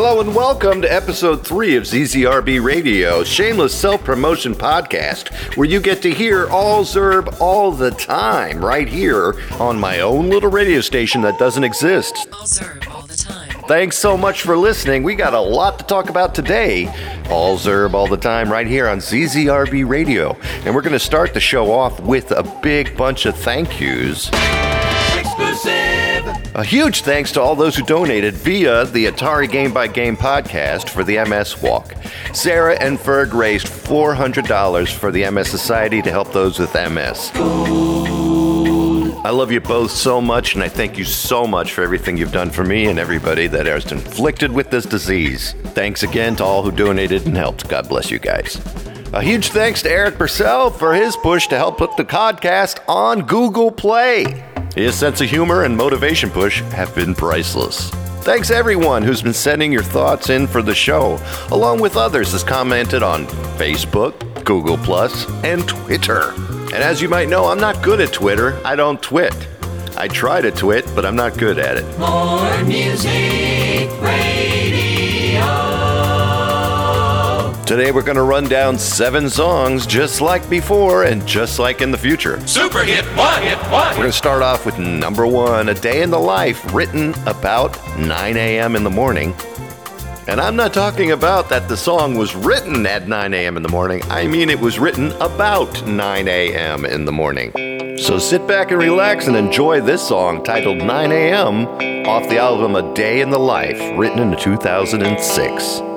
Hello and welcome to episode three of ZZRB Radio, shameless self promotion podcast, where you get to hear all Zerb all the time, right here on my own little radio station that doesn't exist. All Zerb all the time. Thanks so much for listening. We got a lot to talk about today. All Zerb all the time, right here on ZZRB Radio. And we're going to start the show off with a big bunch of thank yous. A huge thanks to all those who donated via the Atari Game by Game podcast for the MS Walk. Sarah and Ferg raised $400 for the MS Society to help those with MS. I love you both so much, and I thank you so much for everything you've done for me and everybody that is inflicted with this disease. Thanks again to all who donated and helped. God bless you guys. A huge thanks to Eric Purcell for his push to help put the podcast on Google Play. His sense of humor and motivation push have been priceless. Thanks everyone who's been sending your thoughts in for the show, along with others as commented on Facebook, Google Plus, and Twitter. And as you might know, I'm not good at Twitter. I don't twit. I try to twit, but I'm not good at it. More music Today we're going to run down seven songs just like before and just like in the future. Super hit one, hit one. We're going to start off with number one, A Day in the Life, written about 9 a.m. in the morning. And I'm not talking about that the song was written at 9 a.m. in the morning. I mean, it was written about 9 a.m. in the morning. So sit back and relax and enjoy this song titled 9 a.m. off the album A Day in the Life, written in 2006.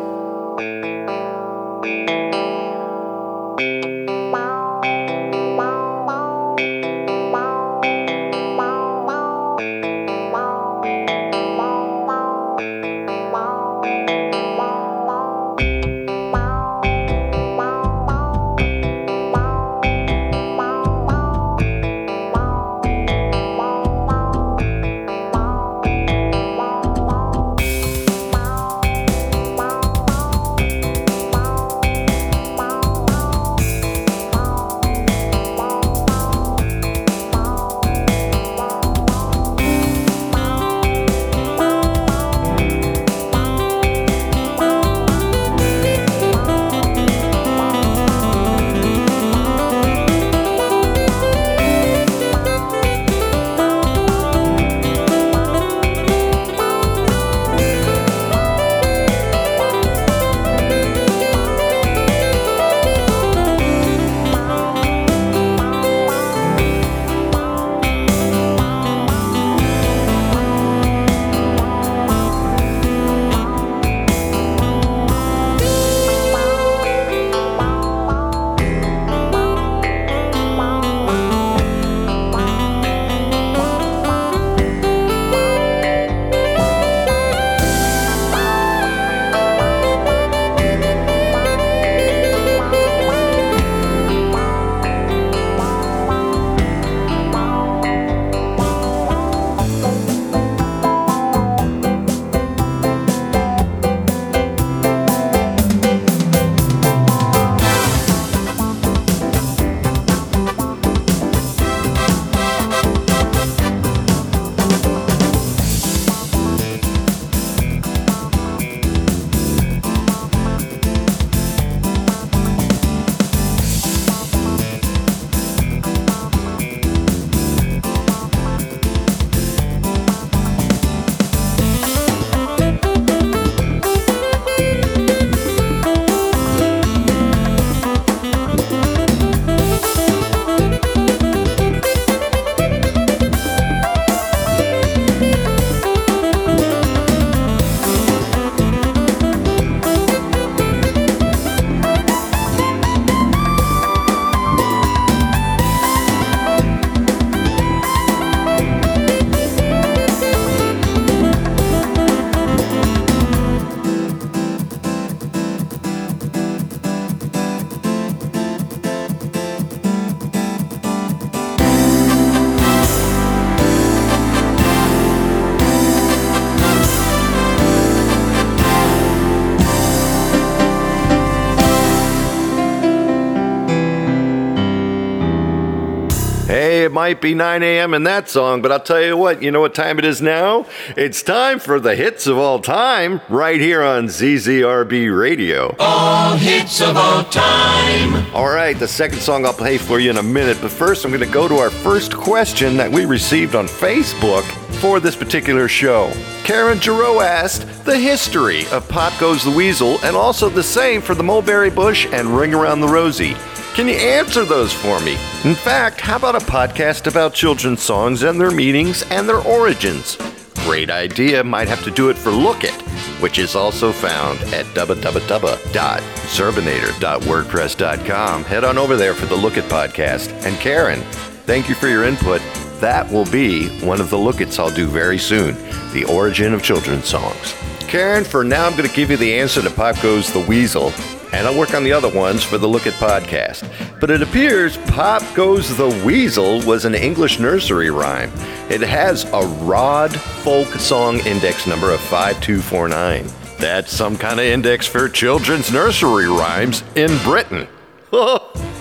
Might be 9 a.m. in that song, but I'll tell you what, you know what time it is now? It's time for the hits of all time, right here on ZZRB Radio. All hits of all time. All right, the second song I'll play for you in a minute, but first I'm going to go to our first question that we received on Facebook for this particular show. Karen Giroux asked the history of Pop Goes the Weasel and also the same for the Mulberry Bush and Ring Around the Rosie. Can you answer those for me? In fact, how about a podcast about children's songs and their meanings and their origins? Great idea. Might have to do it for Look It, which is also found at www.zerbinator.wordpress.com. Head on over there for the Look It podcast. And Karen, thank you for your input. That will be one of the Look Its I'll do very soon the origin of children's songs. Karen, for now, I'm going to give you the answer to Pop Goes the Weasel, and I'll work on the other ones for the Look It podcast. But it appears Pop Goes the Weasel was an English nursery rhyme. It has a Roud Folk Song Index number of 5249. That's some kind of index for children's nursery rhymes in Britain.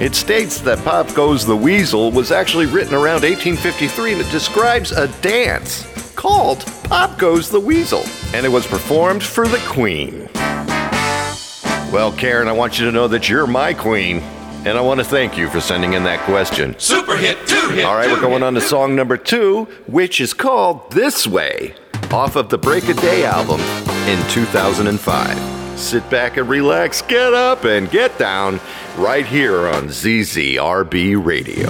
It states that Pop Goes the Weasel was actually written around 1853 and it describes a dance called Pop Goes the Weasel, and it was performed for the Queen. Well, Karen, I want you to know that you're my queen, and I want to thank you for sending in that question. Super hit, two hit. All right, we're going hit. on to song number two, which is called This Way, off of the Break a Day album in 2005. Sit back and relax, get up and get down right here on ZZRB Radio.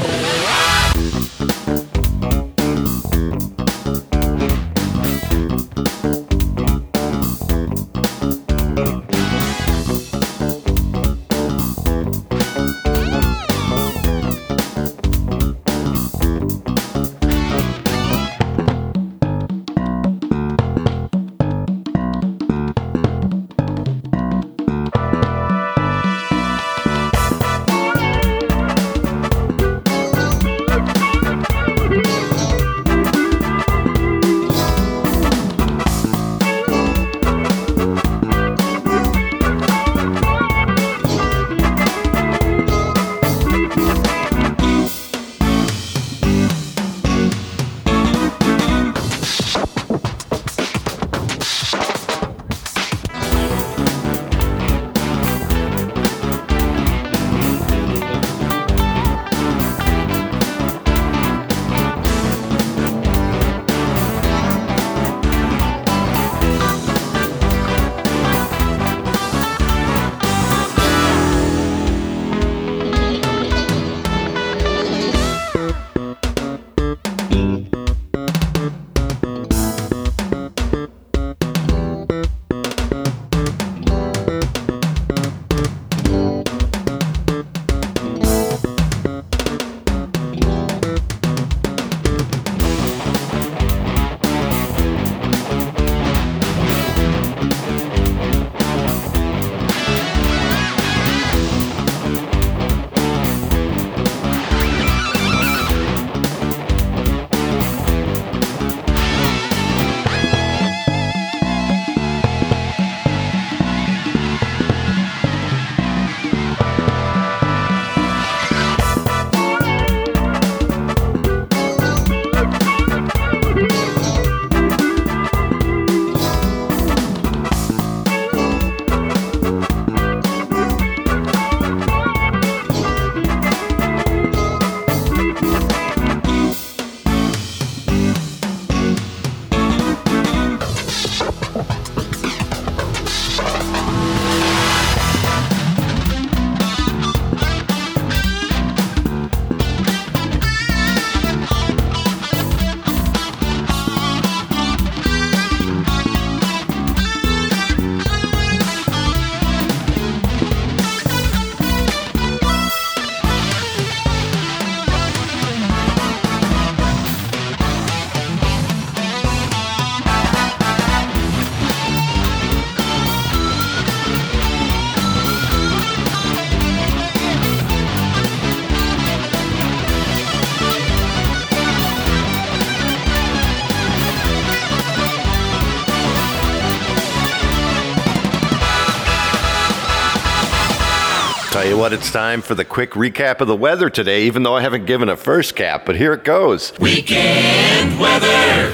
What, it's time for the quick recap of the weather today, even though I haven't given a first cap, but here it goes. Weekend weather.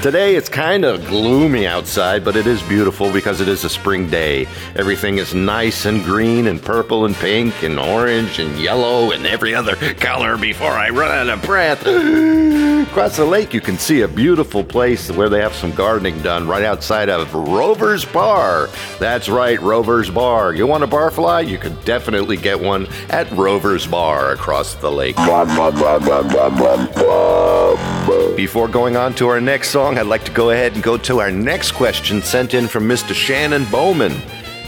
Today it's kind of gloomy outside, but it is beautiful because it is a spring day. Everything is nice and green and purple and pink and orange and yellow and every other color before I run out of breath. Across the lake, you can see a beautiful place where they have some gardening done right outside of Rover's Bar. That's right, Rover's Bar. You want a barfly? You can definitely get one at Rover's Bar across the lake. Before going on to our next song, I'd like to go ahead and go to our next question sent in from Mr. Shannon Bowman.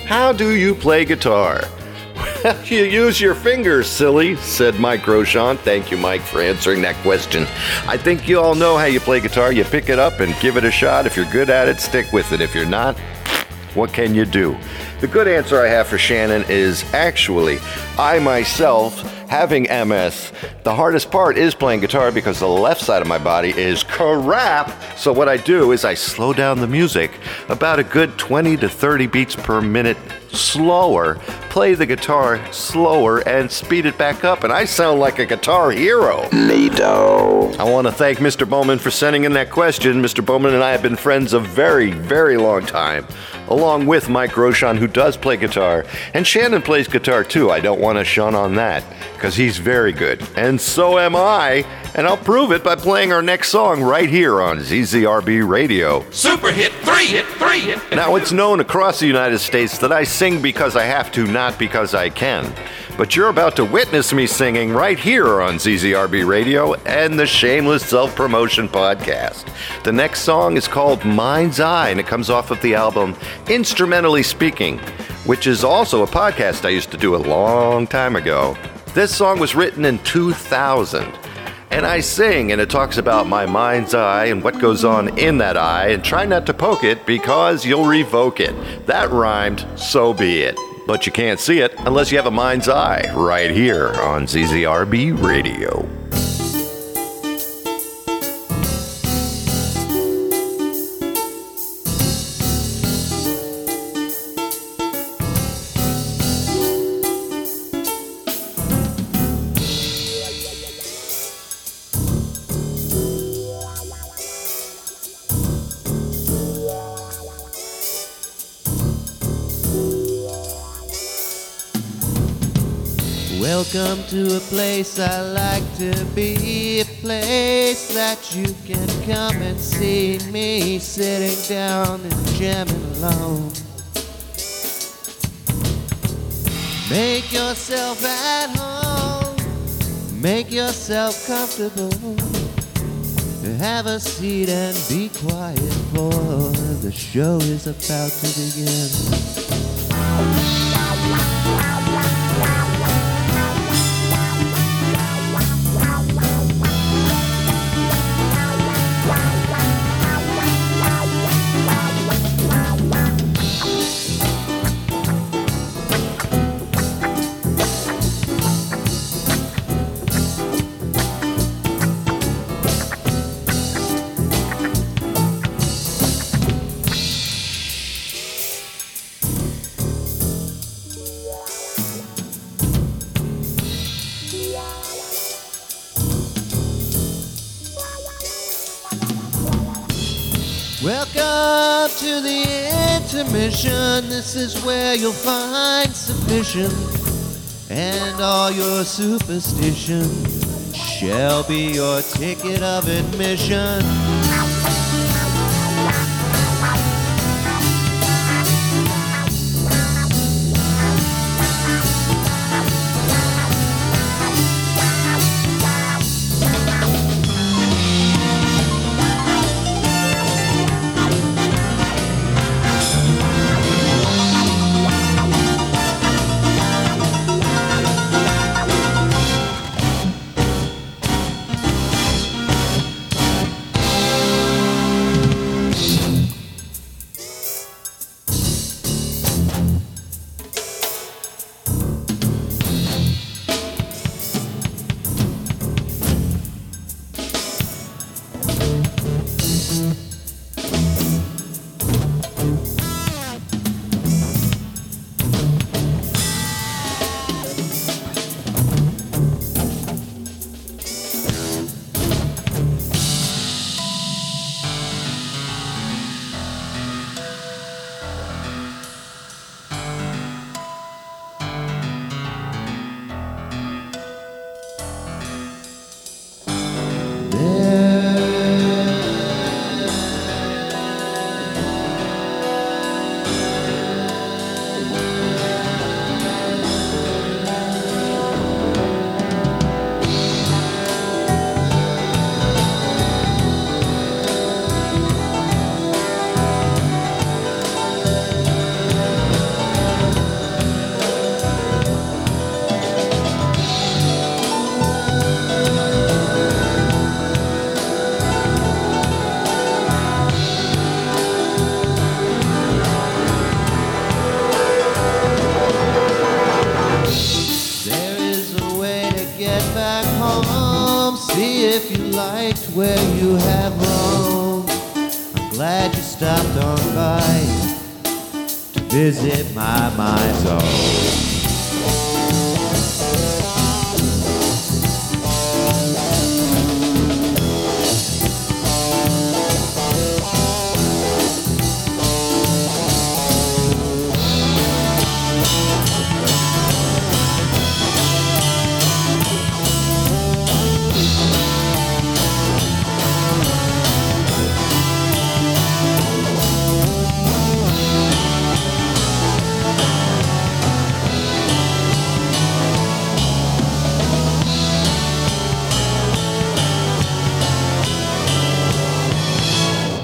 How do you play guitar? you use your fingers, silly, said Mike Grosjean. Thank you, Mike, for answering that question. I think you all know how you play guitar. You pick it up and give it a shot. If you're good at it, stick with it. If you're not, what can you do? The good answer I have for Shannon is actually, I myself, having MS, the hardest part is playing guitar because the left side of my body is crap. So, what I do is I slow down the music about a good 20 to 30 beats per minute slower, play the guitar slower, and speed it back up, and I sound like a guitar hero. I want to thank Mr. Bowman for sending in that question. Mr. Bowman and I have been friends a very, very long time, along with Mike Roshan, who does play guitar, and Shannon plays guitar too. I don't want to shun on that because he's very good, and so am I. And I'll prove it by playing our next song right here on ZZRB Radio. Super hit three hit three hit. Now, it's known across the United States that I sing because I have to, not because I can. But you're about to witness me singing right here on ZZRB Radio and the Shameless Self Promotion Podcast. The next song is called Mind's Eye, and it comes off of the album Instrumentally Speaking, which is also a podcast I used to do a long time ago. This song was written in 2000 and I sing, and it talks about my mind's eye and what goes on in that eye, and try not to poke it because you'll revoke it. That rhymed, so be it. But you can't see it unless you have a mind's eye right here on ZZRB Radio. Welcome to a place I like to be, a place that you can come and see me sitting down and jamming alone. Make yourself at home, make yourself comfortable. Have a seat and be quiet, for the show is about to begin. To the intermission. This is where you'll find submission, and all your superstition shall be your ticket of admission. Visit my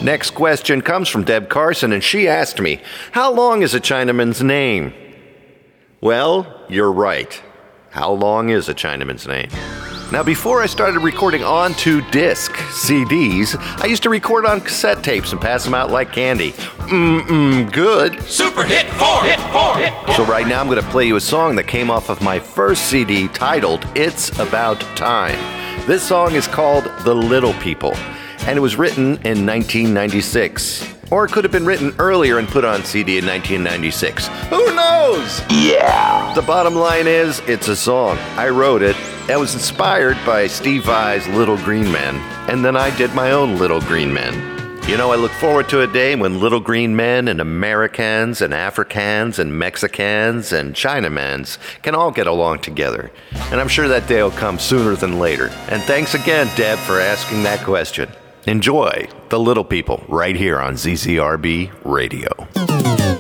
Next question comes from Deb Carson, and she asked me, How long is a Chinaman's name? Well, you're right. How long is a Chinaman's name? Now, before I started recording onto disc CDs, I used to record on cassette tapes and pass them out like candy. Mmm, good. Super hit four. Hit four. Hit four. So, right now, I'm going to play you a song that came off of my first CD titled It's About Time. This song is called The Little People, and it was written in 1996. Or it could have been written earlier and put on CD in 1996. Who knows? Yeah. The bottom line is, it's a song. I wrote it. It was inspired by Steve Vai's Little Green Men, and then I did my own Little Green Men. You know, I look forward to a day when little green men and Americans and Africans and Mexicans and Chinamans can all get along together. And I'm sure that day will come sooner than later. And thanks again, Deb, for asking that question. Enjoy The Little People right here on ZZRB Radio.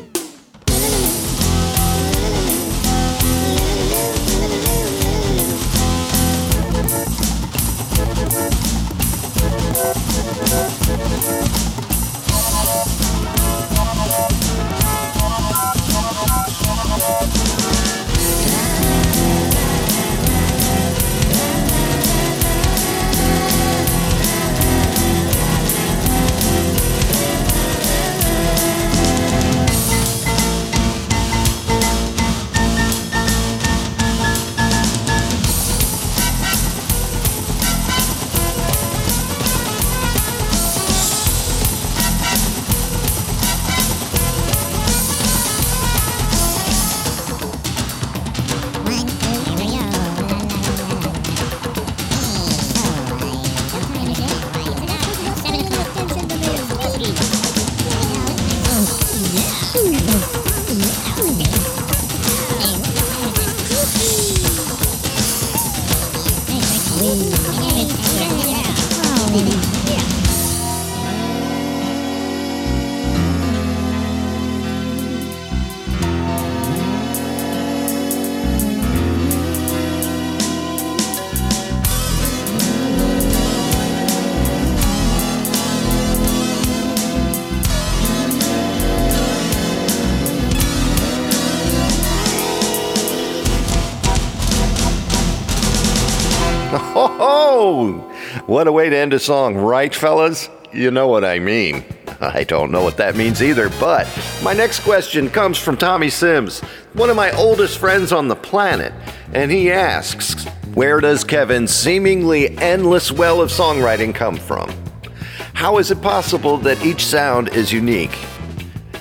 Oh, what a way to end a song, right, fellas? You know what I mean. I don't know what that means either, but my next question comes from Tommy Sims, one of my oldest friends on the planet, and he asks, Where does Kevin's seemingly endless well of songwriting come from? How is it possible that each sound is unique?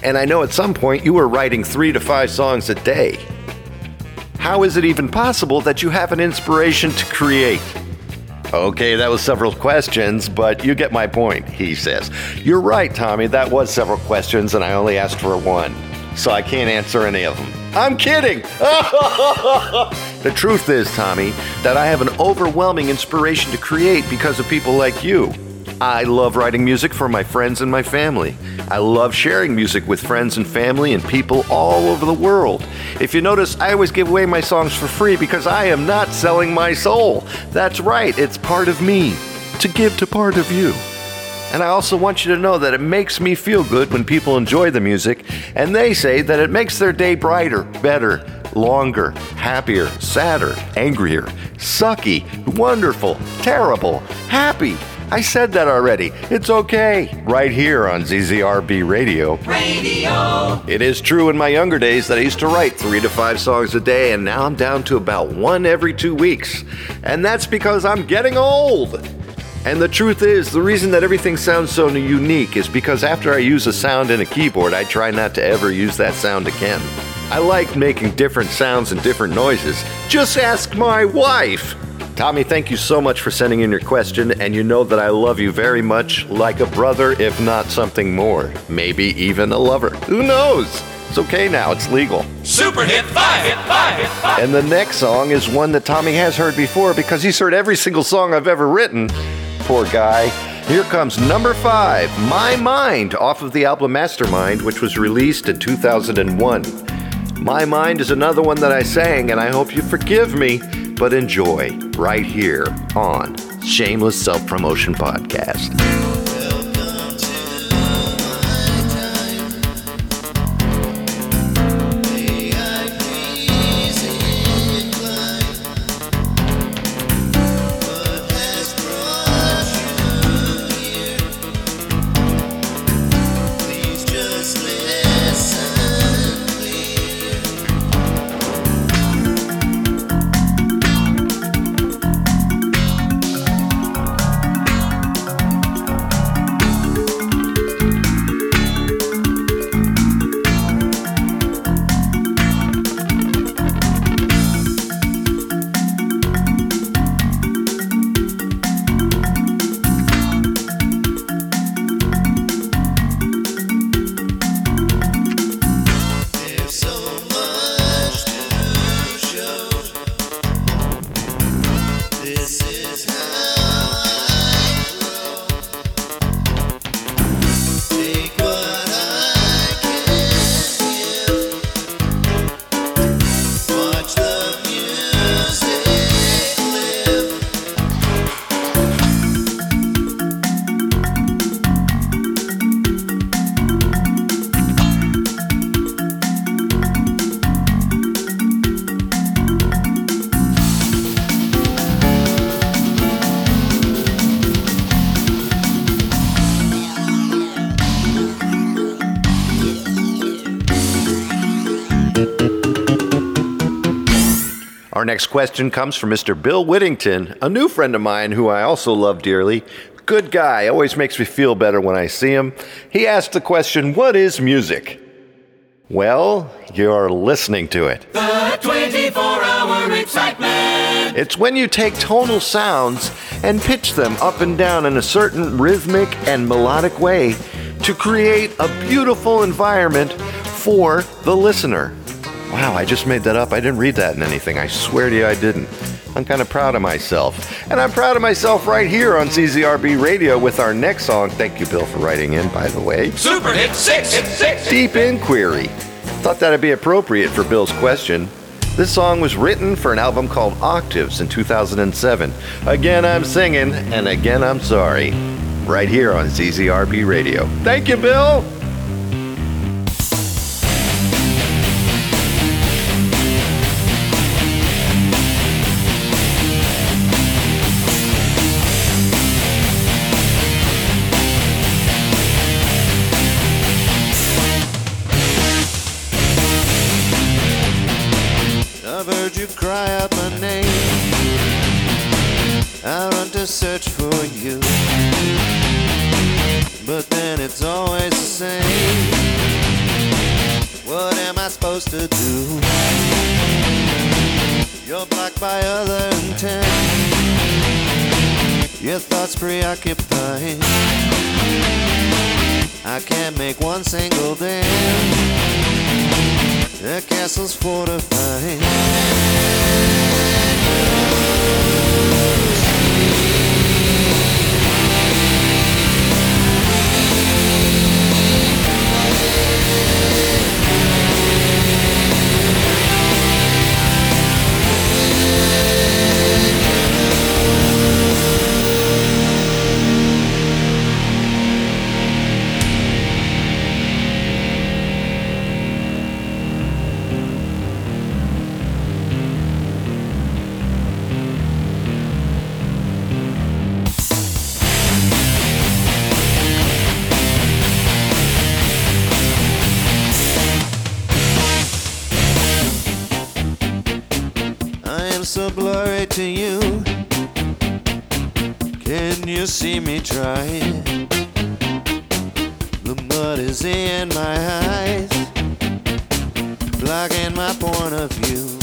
And I know at some point you were writing three to five songs a day. How is it even possible that you have an inspiration to create? Okay, that was several questions, but you get my point, he says. You're right, Tommy, that was several questions, and I only asked for one, so I can't answer any of them. I'm kidding! the truth is, Tommy, that I have an overwhelming inspiration to create because of people like you. I love writing music for my friends and my family. I love sharing music with friends and family and people all over the world. If you notice, I always give away my songs for free because I am not selling my soul. That's right, it's part of me to give to part of you. And I also want you to know that it makes me feel good when people enjoy the music and they say that it makes their day brighter, better, longer, happier, sadder, angrier, sucky, wonderful, terrible, happy. I said that already. It's okay. Right here on ZZRB Radio. Radio. It is true in my younger days that I used to write three to five songs a day, and now I'm down to about one every two weeks. And that's because I'm getting old. And the truth is, the reason that everything sounds so unique is because after I use a sound in a keyboard, I try not to ever use that sound again. I like making different sounds and different noises. Just ask my wife! Tommy, thank you so much for sending in your question, and you know that I love you very much, like a brother, if not something more. Maybe even a lover. Who knows? It's okay now, it's legal. Super hit 5, hit 5, hit 5. And the next song is one that Tommy has heard before because he's heard every single song I've ever written. Poor guy. Here comes number five, My Mind, off of the album Mastermind, which was released in 2001. My Mind is another one that I sang, and I hope you forgive me, but enjoy right here on Shameless Self Promotion Podcast. Our next question comes from Mr. Bill Whittington, a new friend of mine who I also love dearly. Good guy, always makes me feel better when I see him. He asked the question, What is music? Well, you're listening to it. The 24 hour excitement. It's when you take tonal sounds and pitch them up and down in a certain rhythmic and melodic way to create a beautiful environment for the listener. Wow, I just made that up. I didn't read that in anything. I swear to you, I didn't. I'm kind of proud of myself. And I'm proud of myself right here on ZZRB Radio with our next song. Thank you, Bill, for writing in, by the way. Super hit 6, hit 6. Deep Inquiry. Thought that'd be appropriate for Bill's question. This song was written for an album called Octaves in 2007. Again, I'm singing, and again, I'm sorry. Right here on ZZRB Radio. Thank you, Bill! Thoughts. I can't make one single dance. The castle's fortified. Blurry to you. Can you see me trying? The mud is in my eyes, blocking my point of view.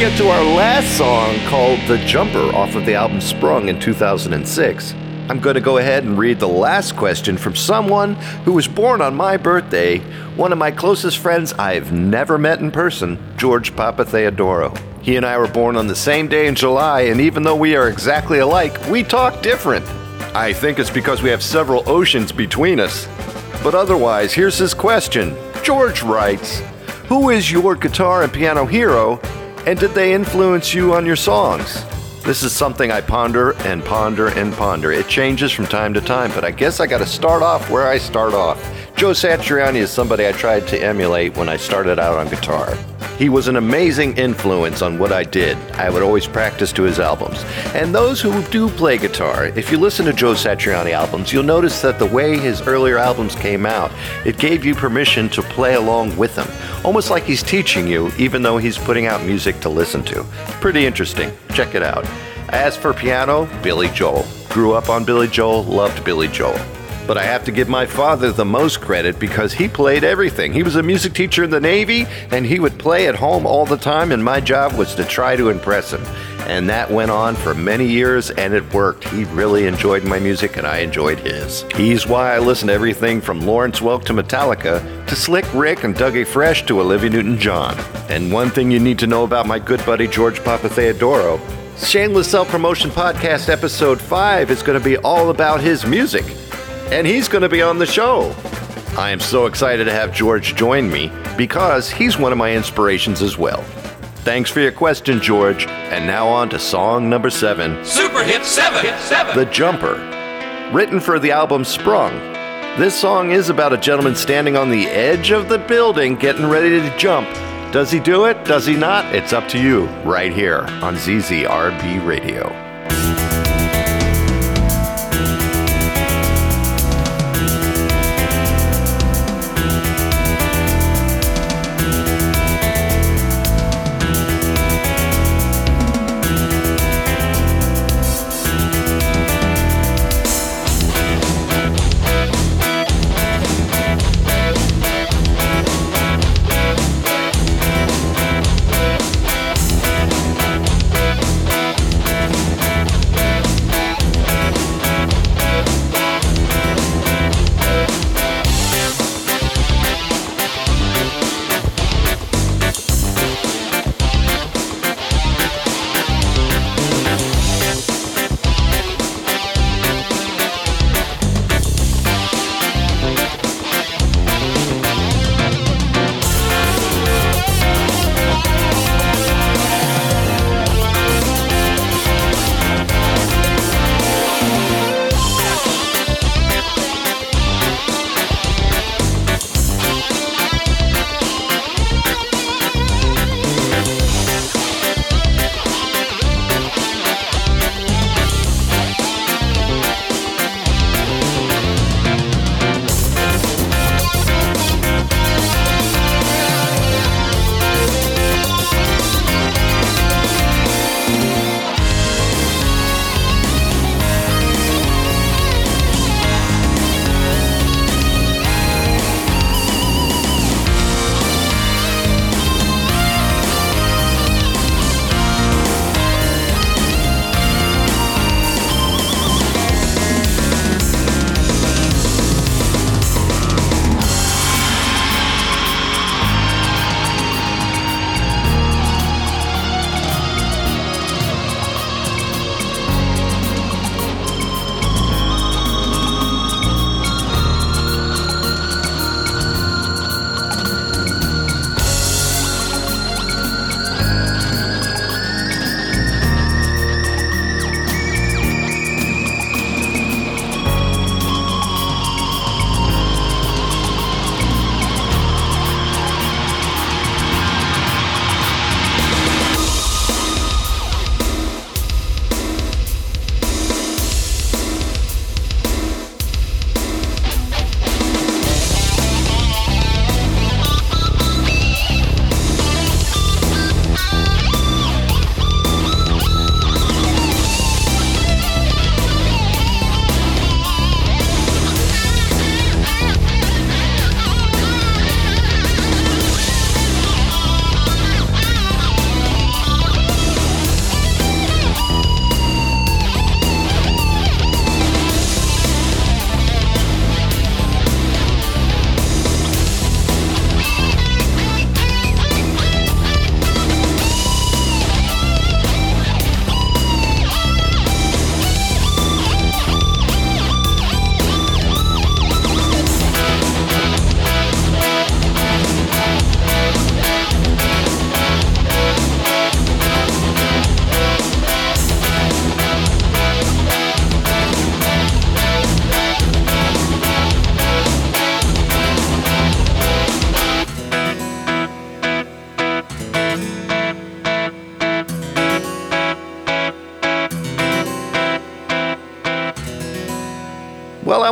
Get to our last song called The Jumper off of the album Sprung in 2006, I'm going to go ahead and read the last question from someone who was born on my birthday, one of my closest friends I've never met in person, George Papa Theodoro. He and I were born on the same day in July, and even though we are exactly alike, we talk different. I think it's because we have several oceans between us. But otherwise, here's his question. George writes Who is your guitar and piano hero, and did they influence you on your songs? This is something I ponder and ponder and ponder. It changes from time to time, but I guess I got to start off where I start off. Joe Satriani is somebody I tried to emulate when I started out on guitar. He was an amazing influence on what I did. I would always practice to his albums. And those who do play guitar, if you listen to Joe Satriani albums, you'll notice that the way his earlier albums came out, it gave you permission to play along with him. Almost like he's teaching you, even though he's putting out music to listen to. Pretty interesting. Check it out. As for piano, Billy Joel. Grew up on Billy Joel, loved Billy Joel. But I have to give my father the most credit because he played everything. He was a music teacher in the Navy and he would play at home all the time, and my job was to try to impress him. And that went on for many years and it worked. He really enjoyed my music and I enjoyed his. He's why I listen to everything from Lawrence Welk to Metallica to Slick Rick and Dougie Fresh to Olivia Newton John. And one thing you need to know about my good buddy George Papatheodoro Shameless Self Promotion Podcast Episode 5 is going to be all about his music and he's going to be on the show. I am so excited to have George join me because he's one of my inspirations as well. Thanks for your question, George. And now on to song number seven Super Hit 7. Hit 7. The Jumper. Written for the album Sprung. This song is about a gentleman standing on the edge of the building getting ready to jump. Does he do it? Does he not? It's up to you right here on ZZRB Radio.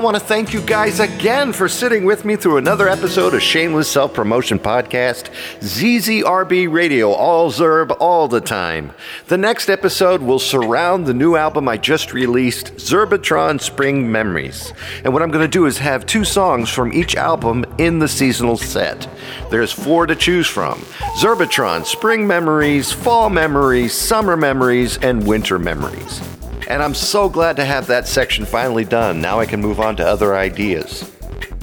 Want to thank you guys again for sitting with me through another episode of Shameless Self Promotion Podcast, ZZRB Radio, all Zerb, all the time. The next episode will surround the new album I just released, Zerbatron Spring Memories. And what I'm going to do is have two songs from each album in the seasonal set. There's four to choose from Zerbatron, Spring Memories, Fall Memories, Summer Memories, and Winter Memories. And I'm so glad to have that section finally done. Now I can move on to other ideas.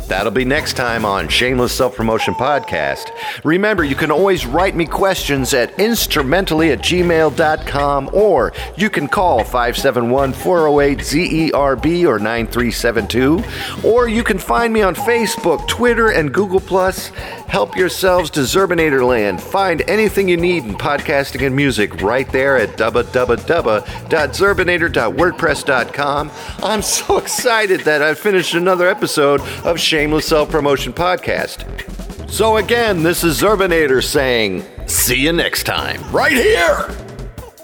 That'll be next time on Shameless Self Promotion Podcast. Remember, you can always write me questions at instrumentally at gmail.com or you can call 571 408 ZERB or 9372. Or you can find me on Facebook, Twitter, and Google. Help yourselves to Zerbinator Land. Find anything you need in podcasting and music right there at www.zerbinator.wordpress.com. I'm so excited that I've finished another episode of Shameless Self Promotion Podcast. So, again, this is Zerbinator saying, see you next time, right here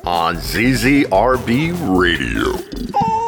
on ZZRB Radio.